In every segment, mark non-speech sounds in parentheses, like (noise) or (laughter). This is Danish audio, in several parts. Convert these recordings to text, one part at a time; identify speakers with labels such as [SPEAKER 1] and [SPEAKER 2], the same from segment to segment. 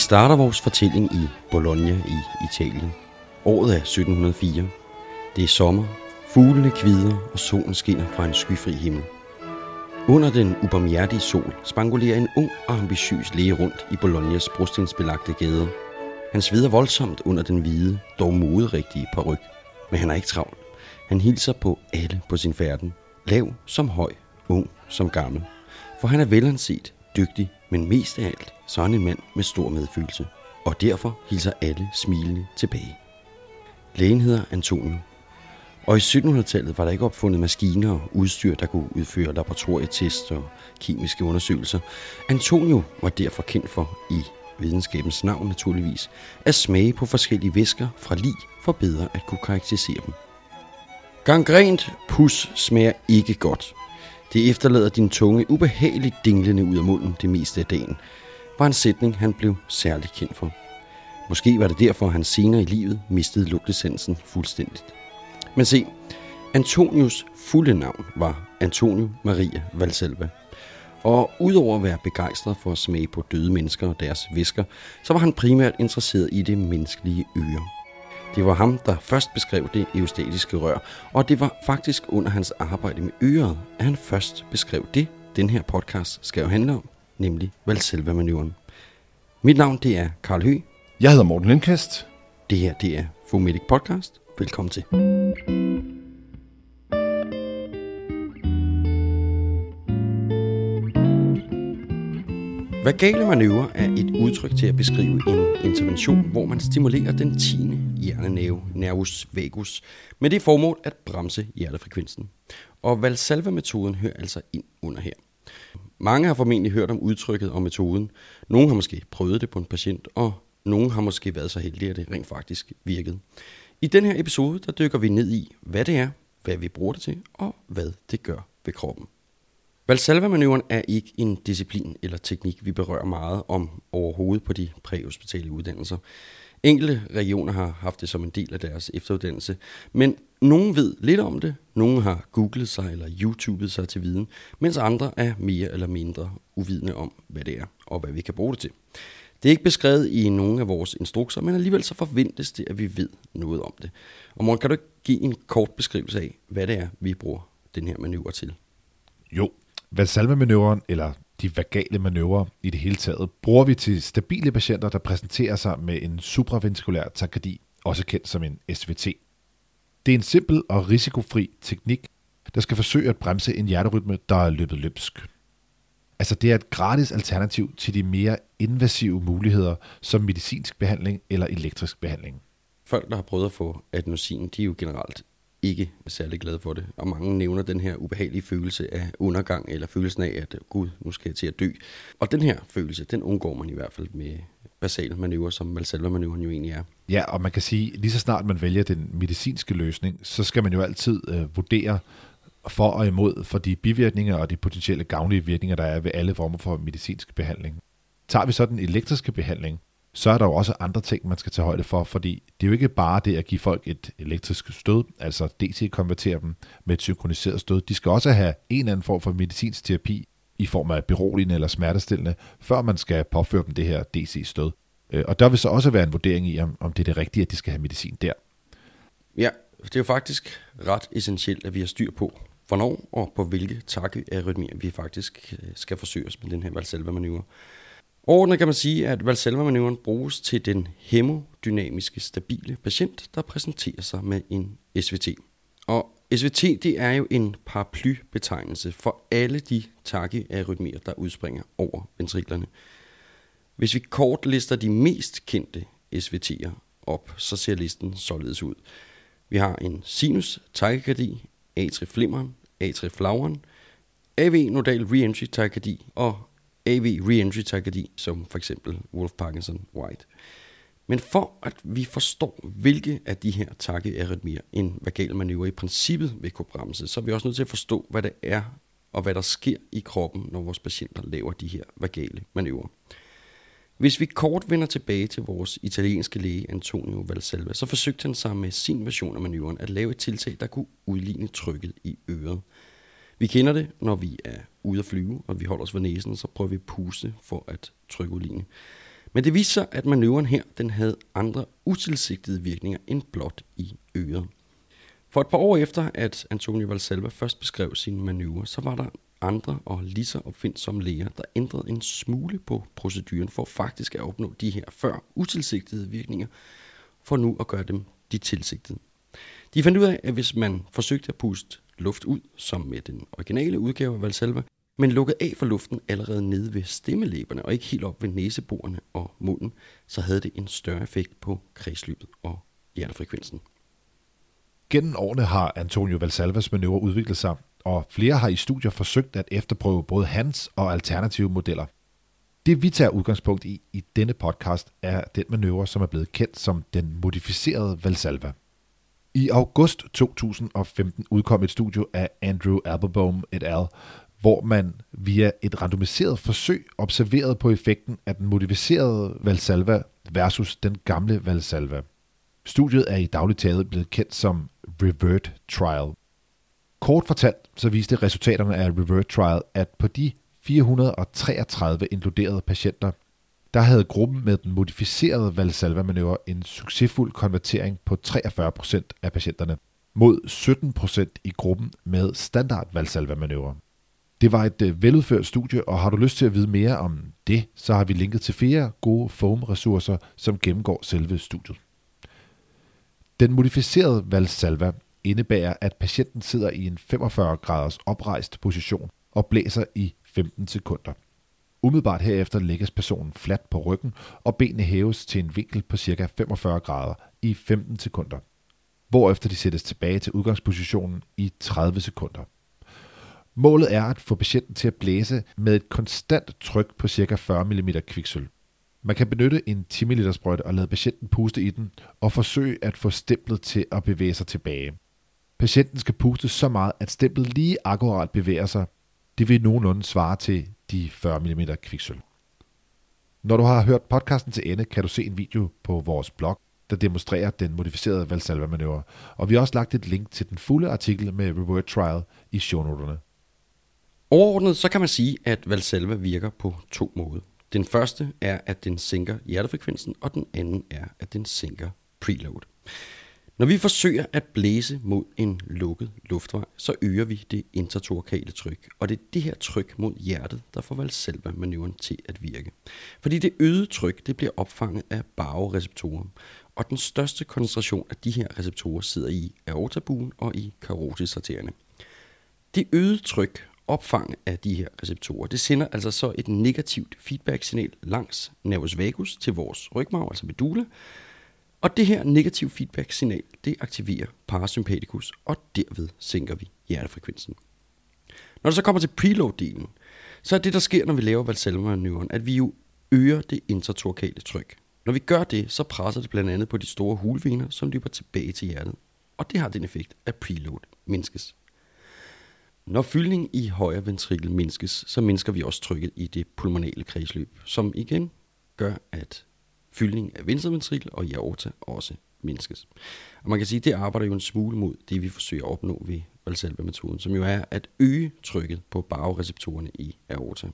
[SPEAKER 1] Starter vores fortælling i Bologna i Italien. Året er 1704. Det er sommer, fuglene kvider og solen skinner fra en skyfri himmel. Under den ubarmhjertige sol spangulerer en ung og ambitiøs læge rundt i Bolognas brostensbelagte gader. Han sveder voldsomt under den hvide, dog moderigtige paryk. Men han er ikke travl. Han hilser på alle på sin færden. Lav som høj, ung som gammel. For han er velanset, dygtig, men mest af alt så er han en mand med stor medfølelse. Og derfor hilser alle smilende tilbage. Lægen hedder Antonio. Og i 1700-tallet var der ikke opfundet maskiner og udstyr, der kunne udføre laboratorietest og kemiske undersøgelser. Antonio var derfor kendt for, i videnskabens navn naturligvis, at smage på forskellige væsker fra lig for bedre at kunne karakterisere dem. Gangrent pus smager ikke godt. Det efterlader din tunge ubehageligt dinglende ud af munden det meste af dagen, var en sætning, han blev særligt kendt for. Måske var det derfor, han senere i livet mistede lugtesansen fuldstændigt. Men se, Antonius fulde navn var Antonio Maria Valselva. Og udover at være begejstret for at smage på døde mennesker og deres væsker, så var han primært interesseret i det menneskelige øre. Det var ham, der først beskrev det eustatiske rør, og det var faktisk under hans arbejde med øret, at han først beskrev det, den her podcast skal jo handle om, nemlig Valsalva-manøvren. Mit navn det er Karl Høgh.
[SPEAKER 2] Jeg hedder Morten Lindqvist.
[SPEAKER 1] Det her det er Fomedic Podcast. Velkommen til. Vagale manøvre er et udtryk til at beskrive en intervention, hvor man stimulerer den 10. hjernenæve, nervus vagus, med det formål at bremse hjertefrekvensen. Og Valsalva-metoden hører altså ind under her. Mange har formentlig hørt om udtrykket og metoden. Nogle har måske prøvet det på en patient, og nogle har måske været så heldige, at det rent faktisk virkede. I den her episode, der dykker vi ned i, hvad det er, hvad vi bruger det til, og hvad det gør ved kroppen. Valsalva-manøvren er ikke en disciplin eller teknik, vi berører meget om overhovedet på de præhospitale uddannelser. Enkelte regioner har haft det som en del af deres efteruddannelse, men nogen ved lidt om det, nogen har googlet sig eller YouTubet sig til viden, mens andre er mere eller mindre uvidende om, hvad det er og hvad vi kan bruge det til. Det er ikke beskrevet i nogen af vores instrukser, men alligevel så forventes det, at vi ved noget om det. Og Morten, kan du ikke give en kort beskrivelse af, hvad det er, vi bruger den her manøvre til?
[SPEAKER 2] Jo, Valsalva-manøvren, eller de vagale manøvrer i det hele taget, bruger vi til stabile patienter, der præsenterer sig med en supraventrikulær takykardi, også kendt som en SVT. Det er en simpel og risikofri teknik, der skal forsøge at bremse en hjerterytme, der er løbet løbsk. Altså det er et gratis alternativ til de mere invasive muligheder som medicinsk behandling eller elektrisk behandling.
[SPEAKER 1] Folk, der har prøvet at få adenosin, de er jo generelt ikke særlig glad for det. Og mange nævner den her ubehagelige følelse af undergang, eller følelsen af, at gud, nu skal jeg til at dø. Og den her følelse, den undgår man i hvert fald med basale manøvrer, som Valsalva-manøvren jo egentlig er.
[SPEAKER 2] Ja, og man kan sige, lige så snart man vælger den medicinske løsning, så skal man jo altid øh, vurdere for og imod for de bivirkninger og de potentielle gavnlige virkninger, der er ved alle former for medicinsk behandling. Tager vi så den elektriske behandling, så er der jo også andre ting, man skal tage højde for, fordi det er jo ikke bare det at give folk et elektrisk stød, altså DC-konvertere dem med et synkroniseret stød. De skal også have en eller anden form for medicinsk terapi i form af beroligende eller smertestillende, før man skal påføre dem det her DC-stød. Øh, og der vil så også være en vurdering i, om, det er det rigtige, at de skal have medicin der.
[SPEAKER 1] Ja, det er jo faktisk ret essentielt, at vi har styr på, hvornår og på hvilke takkearytmier vi faktisk øh, skal forsøge os med den her Valsalva-manøvre. Overordnet kan man sige, at Valsalva-manøvren bruges til den hemodynamiske stabile patient, der præsenterer sig med en SVT. Og SVT det er jo en paraplybetegnelse for alle de takkearytmier, der udspringer over ventriklerne. Hvis vi kort lister de mest kendte SVT'er op, så ser listen således ud. Vi har en sinus takykardi, atrieflimmeren, atrieflageren, AV nodal reentry takykardi og AV reentry takykardi, som for eksempel Wolf Parkinson White. Men for at vi forstår, hvilke af de her takkearytmier en vagal manøvre i princippet vil kunne bremse, så er vi også nødt til at forstå, hvad det er og hvad der sker i kroppen, når vores patienter laver de her vagale manøvrer. Hvis vi kort vender tilbage til vores italienske læge Antonio Valsalva, så forsøgte han sig med sin version af manøvren at lave et tiltag, der kunne udligne trykket i øret. Vi kender det, når vi er ude at flyve, og vi holder os ved næsen, så prøver vi at puste for at trykke udligne. Men det viste sig, at manøvren her den havde andre utilsigtede virkninger end blot i øret. For et par år efter, at Antonio Valsalva først beskrev sine manøvrer, så var der andre og lige så opfindsomme læger, der ændrede en smule på proceduren for faktisk at opnå de her før utilsigtede virkninger, for nu at gøre dem de tilsigtede. De fandt ud af, at hvis man forsøgte at puste luft ud, som med den originale udgave af Valsalva, men lukket af for luften allerede nede ved stemmelæberne og ikke helt op ved næseborene og munden, så havde det en større effekt på kredsløbet og hjertefrekvensen.
[SPEAKER 2] Gennem årene har Antonio Valsalvas manøvre udviklet sig, og flere har i studier forsøgt at efterprøve både hans og alternative modeller. Det vi tager udgangspunkt i i denne podcast er den manøvre, som er blevet kendt som den modificerede Valsalva. I august 2015 udkom et studie af Andrew Applebaum et al., hvor man via et randomiseret forsøg observerede på effekten af den modificerede Valsalva versus den gamle Valsalva. Studiet er i daglig tale blevet kendt som Revert Trial. Kort fortalt så viste resultaterne af Revert Trial, at på de 433 inkluderede patienter, der havde gruppen med den modificerede Valsalva-manøvre en succesfuld konvertering på 43% af patienterne, mod 17% i gruppen med standard Valsalva-manøvre. Det var et øh, veludført studie, og har du lyst til at vide mere om det, så har vi linket til flere gode foam-ressourcer, som gennemgår selve studiet. Den modificerede Valsalva indebærer, at patienten sidder i en 45 graders oprejst position og blæser i 15 sekunder. Umiddelbart herefter lægges personen fladt på ryggen, og benene hæves til en vinkel på ca. 45 grader i 15 sekunder, hvorefter de sættes tilbage til udgangspositionen i 30 sekunder. Målet er at få patienten til at blæse med et konstant tryk på ca. 40 mm kviksøl. Man kan benytte en 10 ml sprøjte og lade patienten puste i den og forsøge at få stemplet til at bevæge sig tilbage. Patienten skal puste så meget, at stemplet lige akkurat bevæger sig. Det vil nogenlunde svare til de 40 mm kviksøl. Når du har hørt podcasten til ende, kan du se en video på vores blog, der demonstrerer den modificerede Valsalva-manøvre, og vi har også lagt et link til den fulde artikel med Reward Trial i shownoterne.
[SPEAKER 1] Overordnet så kan man sige, at Valsalva virker på to måder. Den første er, at den sænker hjertefrekvensen, og den anden er, at den sænker preload. Når vi forsøger at blæse mod en lukket luftvej, så øger vi det intertorkale tryk, og det er det her tryk mod hjertet, der får Valsalva-manøvren til at virke. Fordi det øgede tryk, det bliver opfanget af baroreceptorer, og den største koncentration af de her receptorer sidder i aortabuen og i karotisarterierne. Det øgede tryk opfanget af de her receptorer, det sender altså så et negativt feedback-signal langs nervus vagus til vores rygmarv, altså medulla, og det her negative feedback-signal, det aktiverer parasympatikus, og derved sænker vi hjertefrekvensen. Når det så kommer til preload-delen, så er det, der sker, når vi laver valsalva at vi jo øger det intertorkale tryk. Når vi gør det, så presser det blandt andet på de store hulvener, som løber tilbage til hjertet. Og det har den effekt, at preload mindskes. Når fyldning i højre ventrikel mindskes, så mindsker vi også trykket i det pulmonale kredsløb, som igen gør, at fyldning af venstre ventrikel og i aorta også mindskes. Og man kan sige, at det arbejder jo en smule mod det, vi forsøger at opnå ved Valsalva-metoden, som jo er at øge trykket på baroreceptorerne i aorta.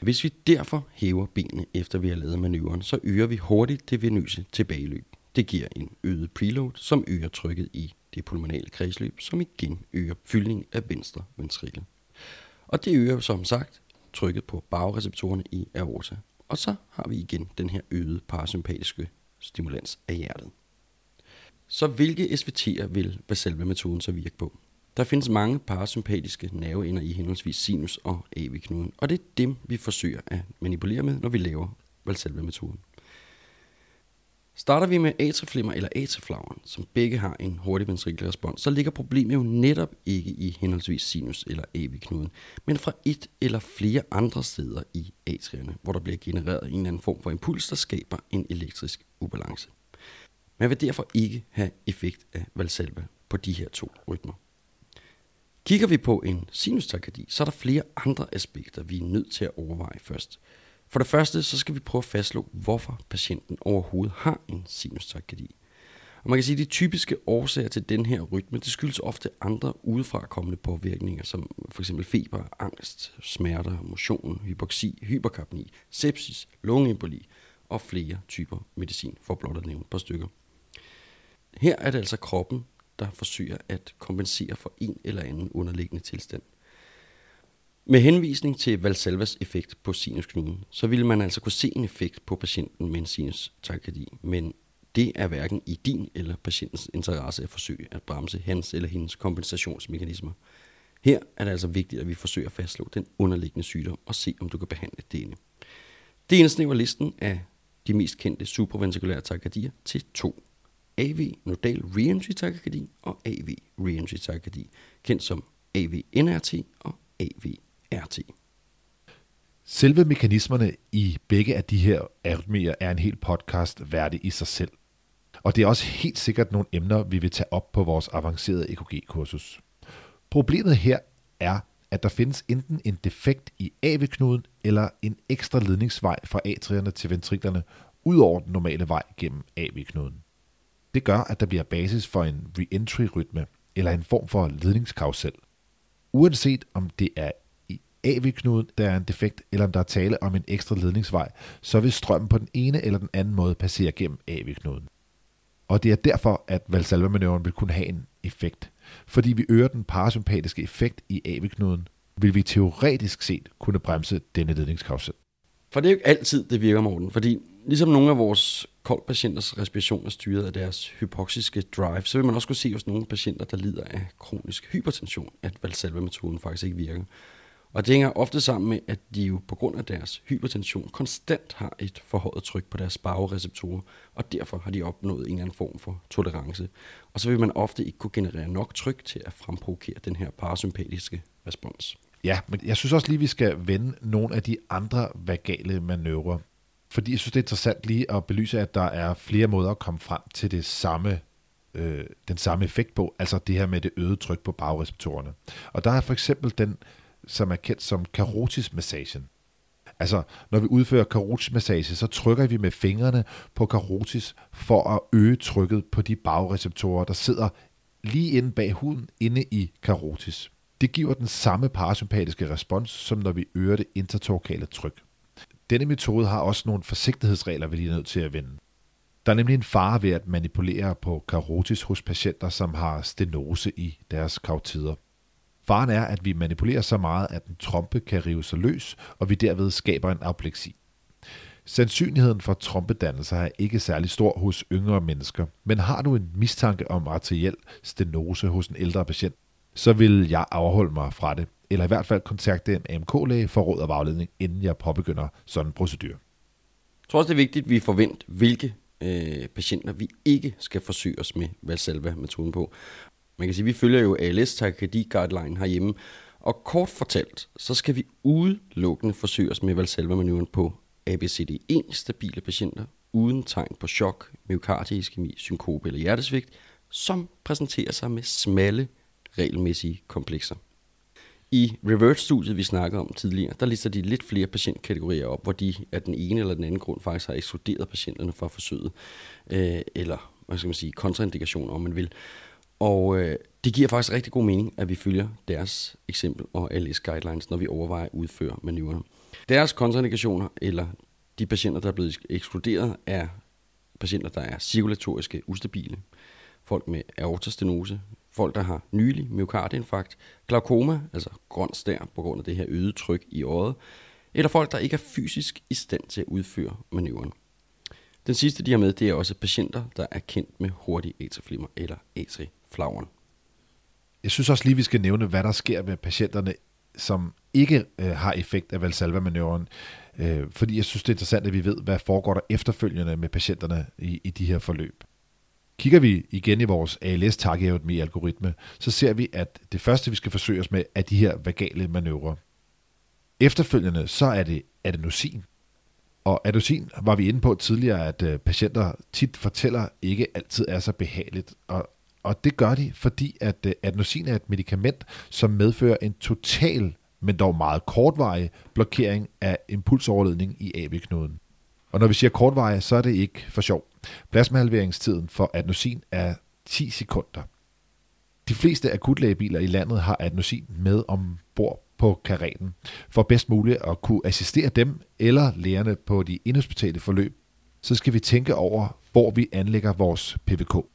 [SPEAKER 1] Hvis vi derfor hæver benene efter vi har lavet manøvren, så øger vi hurtigt det venøse tilbageløb. Det giver en øget preload, som øger trykket i det pulmonale kredsløb, som igen øger fyldning af venstre ventrikel. Og det øger som sagt trykket på baroreceptorerne i aorta. Og så har vi igen den her øgede parasympatiske stimulans af hjertet. Så hvilke SVT'er vil Vasalva-metoden så virke på? Der findes mange parasympatiske nerveender i henholdsvis sinus og AV-knuden, og det er dem, vi forsøger at manipulere med, når vi laver Valsalva-metoden. Starter vi med atriflimmer eller atriflaveren, som begge har en hurtig ventrikelrespons, så ligger problemet jo netop ikke i henholdsvis sinus eller AV-knuden, men fra et eller flere andre steder i atrierne, hvor der bliver genereret en eller anden form for impuls, der skaber en elektrisk ubalance. Man vil derfor ikke have effekt af valsalva på de her to rytmer. Kigger vi på en sinustakadi, så er der flere andre aspekter, vi er nødt til at overveje først – for det første, så skal vi prøve at fastslå, hvorfor patienten overhovedet har en sinus Og man kan sige, at de typiske årsager til den her rytme, det skyldes ofte andre udefra kommende påvirkninger, som f.eks. feber, angst, smerter, motion, hypoxi, hyperkapni, sepsis, lungeemboli og flere typer medicin, for blot at nævne et par stykker. Her er det altså kroppen, der forsøger at kompensere for en eller anden underliggende tilstand. Med henvisning til Valsalvas effekt på sinusknuden, så ville man altså kunne se en effekt på patienten med en sinus men det er hverken i din eller patientens interesse at forsøge at bremse hans eller hendes kompensationsmekanismer. Her er det altså vigtigt, at vi forsøger at fastslå den underliggende sygdom og se, om du kan behandle denne. Det indsnæver listen af de mest kendte supraventrikulære takykardier til to. AV nodal reentry takykardi og AV reentry takykardi, kendt som AV-NRT og RT.
[SPEAKER 2] Selve mekanismerne i begge af de her arytmier er en hel podcast værdig i sig selv. Og det er også helt sikkert nogle emner, vi vil tage op på vores avancerede EKG-kursus. Problemet her er, at der findes enten en defekt i AV-knuden eller en ekstra ledningsvej fra atrierne til ventriklerne ud over den normale vej gennem AV-knuden. Det gør, at der bliver basis for en reentry-rytme eller en form for ledningskausel. Uanset om det er AV-knuden, der er en defekt, eller om der er tale om en ekstra ledningsvej, så vil strømmen på den ene eller den anden måde passere gennem AV-knuden. Og det er derfor, at Valsalva-manøvren vil kunne have en effekt. Fordi vi øger den parasympatiske effekt i AV-knuden, vil vi teoretisk set kunne bremse denne ledningskausel.
[SPEAKER 1] For det er jo ikke altid, det virker, Morten. Fordi ligesom nogle af vores koldpatienters respiration er styret af deres hypoxiske drive, så vil man også kunne se hos nogle patienter, der lider af kronisk hypertension, at Valsalva-metoden faktisk ikke virker. Og det hænger ofte sammen med, at de jo på grund af deres hypertension konstant har et forhøjet tryk på deres bagereceptorer, og derfor har de opnået en eller anden form for tolerance. Og så vil man ofte ikke kunne generere nok tryk til at fremprovokere den her parasympatiske respons.
[SPEAKER 2] Ja, men jeg synes også lige, vi skal vende nogle af de andre vagale manøvrer. Fordi jeg synes, det er interessant lige at belyse, at der er flere måder at komme frem til det samme øh, den samme effekt på, altså det her med det øgede tryk på bagreceptorerne. Og der er for eksempel den som er kendt som karotismassagen. Altså, når vi udfører karotismassage, så trykker vi med fingrene på karotis for at øge trykket på de bagreceptorer, der sidder lige inde bag huden, inde i karotis. Det giver den samme parasympatiske respons, som når vi øger det intertorkale tryk. Denne metode har også nogle forsigtighedsregler, vi lige er nødt til at vende. Der er nemlig en fare ved at manipulere på karotis hos patienter, som har stenose i deres karotider. Faren er, at vi manipulerer så meget, at en trompe kan rive sig løs, og vi derved skaber en apleksi. Sandsynligheden for trompedannelser er ikke særlig stor hos yngre mennesker, men har du en mistanke om arteriel stenose hos en ældre patient, så vil jeg afholde mig fra det, eller i hvert fald kontakte en AMK-læge for råd og vejledning, inden jeg påbegynder sådan en procedur.
[SPEAKER 1] Jeg tror også, det er vigtigt, at vi forventer, hvilke øh, patienter vi ikke skal forsøge os med Valsalva-metoden på. Man kan sige, at vi følger jo ALS Takadi Guideline herhjemme, og kort fortalt, så skal vi udelukkende forsøge os med Valsalva-manøvren på ABCD1 stabile patienter, uden tegn på chok, myokardie, synkope eller hjertesvigt, som præsenterer sig med smalle, regelmæssige komplekser. I Revert-studiet, vi snakkede om tidligere, der lister de lidt flere patientkategorier op, hvor de af den ene eller den anden grund faktisk har ekskluderet patienterne fra forsøget, øh, eller hvad skal man sige, kontraindikationer, om man vil. Og øh, det giver faktisk rigtig god mening, at vi følger deres eksempel og LS guidelines, når vi overvejer at udføre manøvrerne. Deres kontraindikationer, eller de patienter, der er blevet ekskluderet, er patienter, der er cirkulatoriske ustabile, folk med aortastenose, folk, der har nylig myokardinfarkt, glaukoma, altså grøn stær på grund af det her øget tryk i øjet, eller folk, der ikke er fysisk i stand til at udføre manøvren. Den sidste, de har med, det er også patienter, der er kendt med hurtig atrieflimmer eller atrieflagren.
[SPEAKER 2] Jeg synes også lige, vi skal nævne, hvad der sker med patienterne, som ikke øh, har effekt af Valsalva-manøvren. Øh, fordi jeg synes, det er interessant, at vi ved, hvad foregår der efterfølgende med patienterne i, i de her forløb. Kigger vi igen i vores als med algoritme så ser vi, at det første, vi skal forsøge os med, er de her vagale manøvrer. Efterfølgende, så er det adenosin. Og adosin var vi inde på tidligere, at øh, patienter tit fortæller ikke altid er så behageligt. Og, og det gør de, fordi at øh, adenosin er et medicament, som medfører en total, men dog meget kortvarig blokering af impulsoverledning i AB-knuden. Og når vi siger kortvarig, så er det ikke for sjov. Plasmahalveringstiden for adenosin er 10 sekunder. De fleste akutlægebiler i landet har adenosin med ombord på karenen, for bedst muligt at kunne assistere dem eller lærerne på de inhospitale forløb så skal vi tænke over, hvor vi anlægger vores PVK.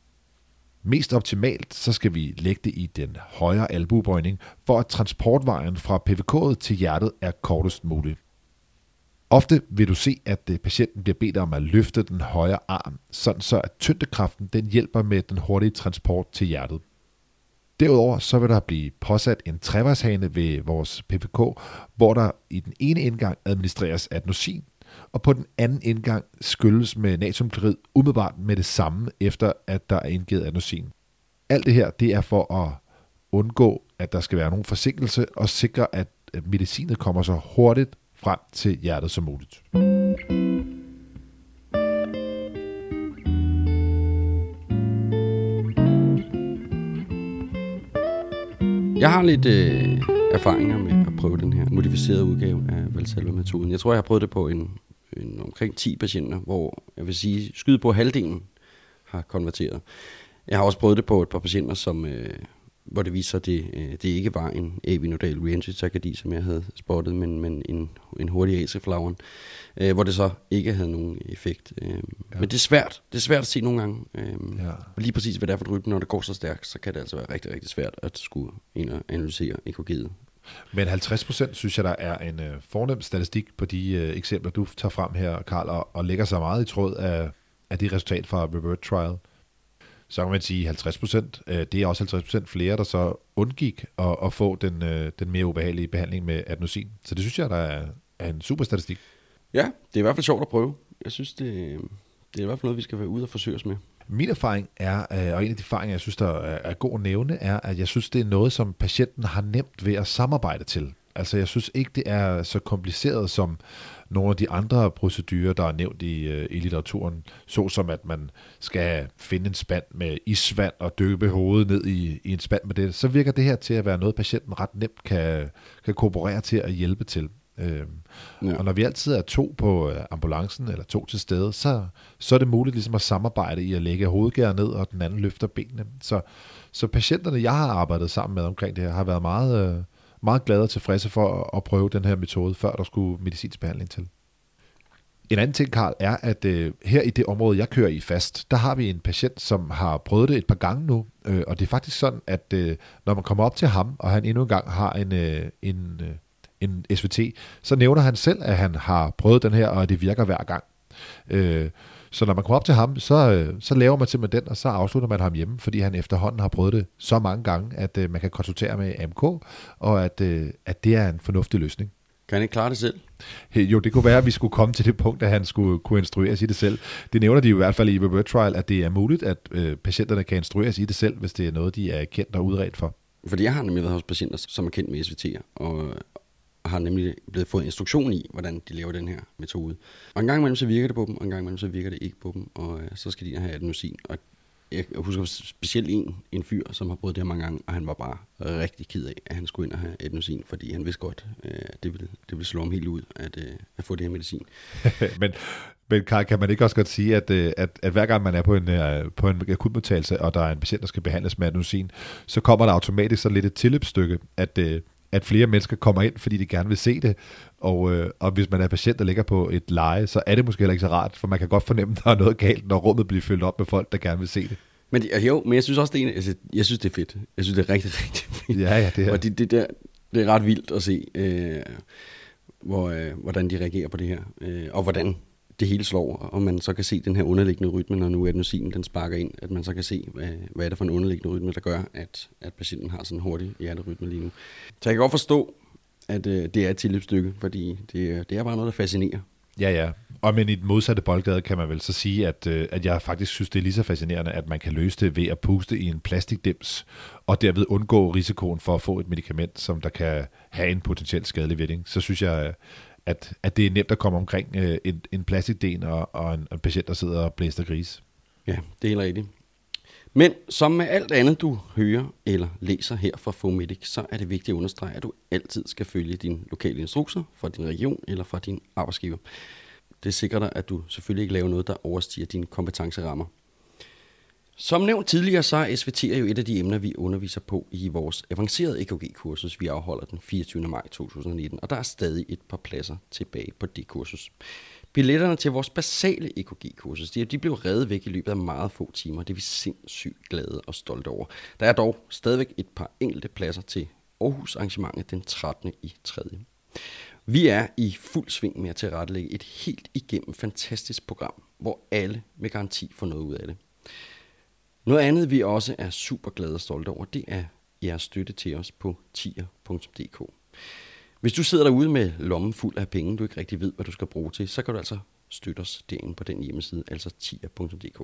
[SPEAKER 2] Mest optimalt, så skal vi lægge det i den højre albuebøjning, for at transportvejen fra PVK'et til hjertet er kortest mulig. Ofte vil du se, at øh, patienten bliver bedt om at løfte den højre arm, sådan så at tyngdekraften den hjælper med den hurtige transport til hjertet. Derudover så vil der blive påsat en trevejshane ved vores PPK, hvor der i den ene indgang administreres adenosin, og på den anden indgang skylles med natriumklorid umiddelbart med det samme, efter at der er indgivet adenosin. Alt det her, det er for at undgå, at der skal være nogen forsinkelse, og sikre, at medicinet kommer så hurtigt frem til hjertet som muligt.
[SPEAKER 1] Jeg har lidt øh, erfaringer med at prøve den her modificerede udgave af Valsalva-metoden. Jeg tror, jeg har prøvet det på en, en omkring 10 patienter, hvor jeg vil sige, skyde på halvdelen har konverteret. Jeg har også prøvet det på et par patienter, som, øh, hvor det viser sig, at det, øh, det ikke var en avinodal reentry takykardi, som jeg havde spottet, men, men en, en hurtig atrieflagren, øh, hvor det så ikke havde nogen effekt. Øh, ja. Men det er svært. Det er svært at se nogle gange. Øh, ja. Og lige præcis, hvad det er for et rytme, når det går så stærkt, så kan det altså være rigtig, rigtig svært at skulle ind og analysere EKG'et.
[SPEAKER 2] Men 50% synes jeg, der er en øh, fornem statistik på de øh, eksempler, du tager frem her, Karl, og, og lægger sig meget i tråd af, af det resultat fra Revert Trial så kan man sige 50 procent. Øh, det er også 50 procent flere, der så undgik at, at få den, øh, den mere ubehagelige behandling med adenosin. Så det synes jeg, der er, er en super statistik.
[SPEAKER 1] Ja, det er i hvert fald sjovt at prøve. Jeg synes, det, det er i hvert fald noget, vi skal være ude og forsøge os med.
[SPEAKER 2] Min erfaring er, øh, og en af de erfaringer, jeg synes, der er god at nævne, er, at jeg synes, det er noget, som patienten har nemt ved at samarbejde til. Altså, jeg synes ikke, det er så kompliceret som nogle af de andre procedurer, der er nævnt i, øh, i litteraturen, såsom at man skal finde en spand med isvand og dyppe hovedet ned i, i en spand med det, så virker det her til at være noget, patienten ret nemt kan, kan kooperere til at hjælpe til. Øhm, ja. Og når vi altid er to på øh, ambulancen, eller to til stede, så, så er det muligt ligesom at samarbejde i at lægge hovedgær ned, og den anden løfter benene. Så, så patienterne, jeg har arbejdet sammen med omkring det her, har været meget... Øh, meget glade og tilfredse for at prøve den her metode, før der skulle medicinsk behandling til. En anden ting, Karl, er, at øh, her i det område, jeg kører i fast, der har vi en patient, som har prøvet det et par gange nu, øh, og det er faktisk sådan, at øh, når man kommer op til ham, og han endnu en gang har en, øh, en, øh, en SVT, så nævner han selv, at han har prøvet den her, og at det virker hver gang. Øh, så når man kommer op til ham, så, øh, så laver man simpelthen den, og så afslutter man ham hjemme, fordi han efterhånden har prøvet det så mange gange, at uh, man kan konsultere med AMK, og at, uh, at det er en fornuftig løsning.
[SPEAKER 1] Kan han ikke klare det selv?
[SPEAKER 2] Jo, det kunne være, at vi skulle komme til det punkt, at han skulle kunne instrueres i det selv. Det nævner de i hvert fald i Revert Trial, at det er muligt, at øh, patienterne kan instrueres i det selv, hvis det er noget, de er kendt og udredt for.
[SPEAKER 1] Fordi jeg har nemlig været hos patienter, som er kendt med SVT'er, og, har nemlig blevet fået instruktion i, hvordan de laver den her metode. Og en gang imellem så virker det på dem, og en gang imellem så virker det ikke på dem, og øh, så skal de have adenosin. Og jeg husker specielt en, en fyr, som har prøvet det her mange gange, og han var bare rigtig ked af, at han skulle ind og have adenosin, fordi han vidste godt, øh, det ville, det ville slå ham helt ud, at, øh, at få det her medicin. (laughs)
[SPEAKER 2] men, men Karl, kan man ikke også godt sige, at, øh, at, at hver gang man er på en, øh, på en akutmodtagelse, og der er en patient, der skal behandles med adenosin, så kommer der automatisk så lidt et tilløbsstykke, at øh, at flere mennesker kommer ind, fordi de gerne vil se det. Og, øh, og hvis man er patient, der ligger på et leje, så er det måske heller ikke så rart, for man kan godt fornemme, at (laughs) der er noget galt, når rummet bliver fyldt op med folk, der gerne vil se det.
[SPEAKER 1] Men jo, men jeg synes også, det er, altså, jeg synes, det er fedt. Jeg synes, det er rigtig, (laughs) rigtig fedt.
[SPEAKER 2] Ja, ja, det er.
[SPEAKER 1] Og det, det, der, det er ret vildt at se, øh, hvor, øh, hvordan de reagerer på det her, øh, og hvordan det hele slår, og man så kan se den her underliggende rytme, når nu adenosinen den sparker ind, at man så kan se, hvad, hvad er det for en underliggende rytme, der gør, at, at patienten har sådan en hurtig hjerterytme lige nu. Så jeg kan godt forstå, at øh, det er et tilløbsstykke, fordi det, det er bare noget, der fascinerer.
[SPEAKER 2] Ja, ja. Og men i den modsatte boldgade kan man vel så sige, at, øh, at jeg faktisk synes, det er lige så fascinerende, at man kan løse det ved at puste i en plastikdims, og derved undgå risikoen for at få et medicament, som der kan have en potentielt skadelig virkning. Så synes jeg, at, at det er nemt at komme omkring øh, en, en plastikden og, og en, en patient, der sidder og blæster gris.
[SPEAKER 1] Ja, det er helt rigtigt. Men som med alt andet, du hører eller læser her fra Fomedic, så er det vigtigt at understrege, at du altid skal følge dine lokale instrukser fra din region eller fra din arbejdsgiver. Det sikrer dig, at du selvfølgelig ikke laver noget, der overstiger dine kompetencerammer. Som nævnt tidligere, så er SVT jo et af de emner, vi underviser på i vores avancerede EKG-kursus, vi afholder den 24. maj 2019, og der er stadig et par pladser tilbage på det kursus. Billetterne til vores basale EKG-kursus, de, de blev reddet væk i løbet af meget få timer. Det er vi sindssygt glade og stolte over. Der er dog stadigvæk et par enkelte pladser til Aarhus arrangementet den 13. i 3. Vi er i fuld sving med at tilrettelægge et helt igennem fantastisk program, hvor alle med garanti får noget ud af det. Noget andet, vi også er super glade og stolte over, det er jeres støtte til os på tier.dk. Hvis du sidder derude med lommen fuld af penge, du ikke rigtig ved, hvad du skal bruge til, så kan du altså støtte os derinde på den hjemmeside, altså tier.dk.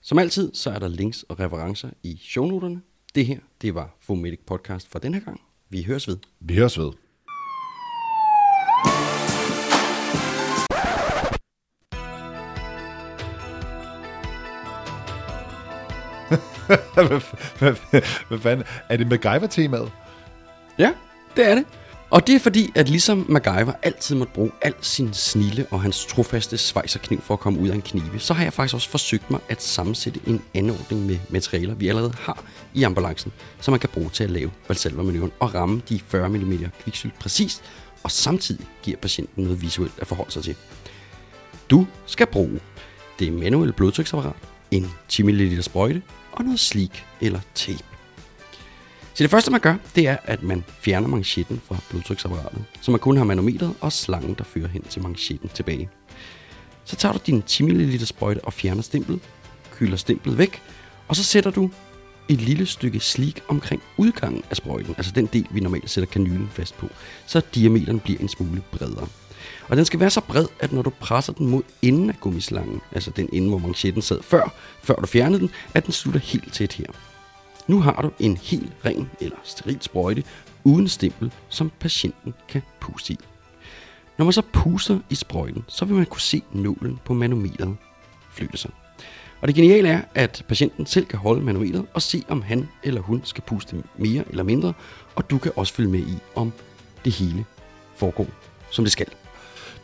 [SPEAKER 1] Som altid, så er der links og referencer i shownoterne. Det her, det var Fomedic Podcast for den her gang. Vi høres ved.
[SPEAKER 2] Vi høres ved. (laughs) hvad, hvad, hvad fanden? Er det MacGyver-temaet?
[SPEAKER 1] Ja, det er det. Og det er fordi, at ligesom MacGyver altid måtte bruge al sin snille og hans trofaste svejserkniv for at komme ud af en knive, så har jeg faktisk også forsøgt mig at sammensætte en anordning med materialer, vi allerede har i ambulancen, som man kan bruge til at lave valsalvermanøvren og ramme de 40 mm kviksøl præcist, og samtidig giver patienten noget visuelt at forholde sig til. Du skal bruge det manuelle blodtryksapparat, en 10 ml sprøjte og noget slik eller tape. Så det første, man gør, det er, at man fjerner manchetten fra blodtryksapparatet, så man kun har manometret og slangen, der fører hen til manchetten tilbage. Så tager du din 10 ml sprøjte og fjerner stemplet, kyler stemplet væk, og så sætter du et lille stykke slik omkring udgangen af sprøjten, altså den del, vi normalt sætter kanylen fast på, så diameteren bliver en smule bredere. Og den skal være så bred, at når du presser den mod enden af gummislangen, altså den ende, hvor manchetten sad før, før du fjernede den, at den slutter helt tæt her. Nu har du en helt ren eller steril sprøjte uden stempel, som patienten kan puste i. Når man så puster i sprøjten, så vil man kunne se nålen på manometeret flytte sig. Og det geniale er, at patienten selv kan holde manometeret og se, om han eller hun skal puste mere eller mindre, og du kan også følge med i, om det hele foregår, som det skal.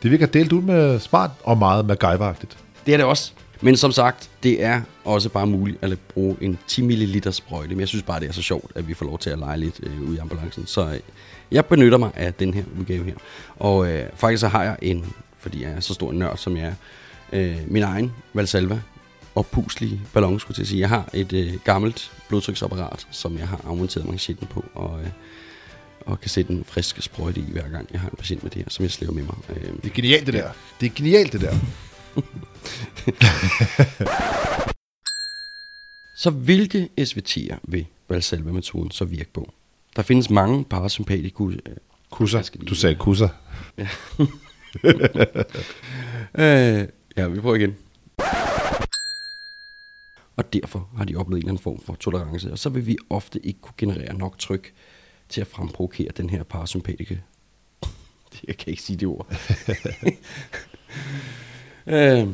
[SPEAKER 2] Det virker delt ud med smart og meget MacGyver-agtigt.
[SPEAKER 1] Det er det også. Men som sagt, det er også bare muligt at bruge en 10 ml sprøjte. Men jeg synes bare, det er så sjovt, at vi får lov til at lege lidt øh, ude i ambulancen. Så øh, jeg benytter mig af den her udgave her. Og øh, faktisk så har jeg en, fordi jeg er så stor en nørd, som jeg er, øh, min egen Valsalva og puslige ballon, skulle jeg sige. Jeg har et øh, gammelt blodtryksapparat, som jeg har afmonteret manchetten på, og, øh, og kan sætte en frisk sprøjte i hver gang, jeg har en patient med det her, som jeg slæver med mig. Øh,
[SPEAKER 2] Det er genialt, det der. Det er genialt, det der. (laughs)
[SPEAKER 1] Så hvilke SVT'er vil Valsalva-metoden så virke på? Der findes mange parasympatikus... Øh,
[SPEAKER 2] Kusser. Du sagde kusser. (laughs)
[SPEAKER 1] øh, ja, vi prøver igen. Og derfor har de oplevet en eller anden form for tolerance, og så vil vi ofte ikke kunne generere nok tryk til at fremprovokere den her parasympatike. (laughs) Jeg kan ikke sige det ord. (laughs) øh,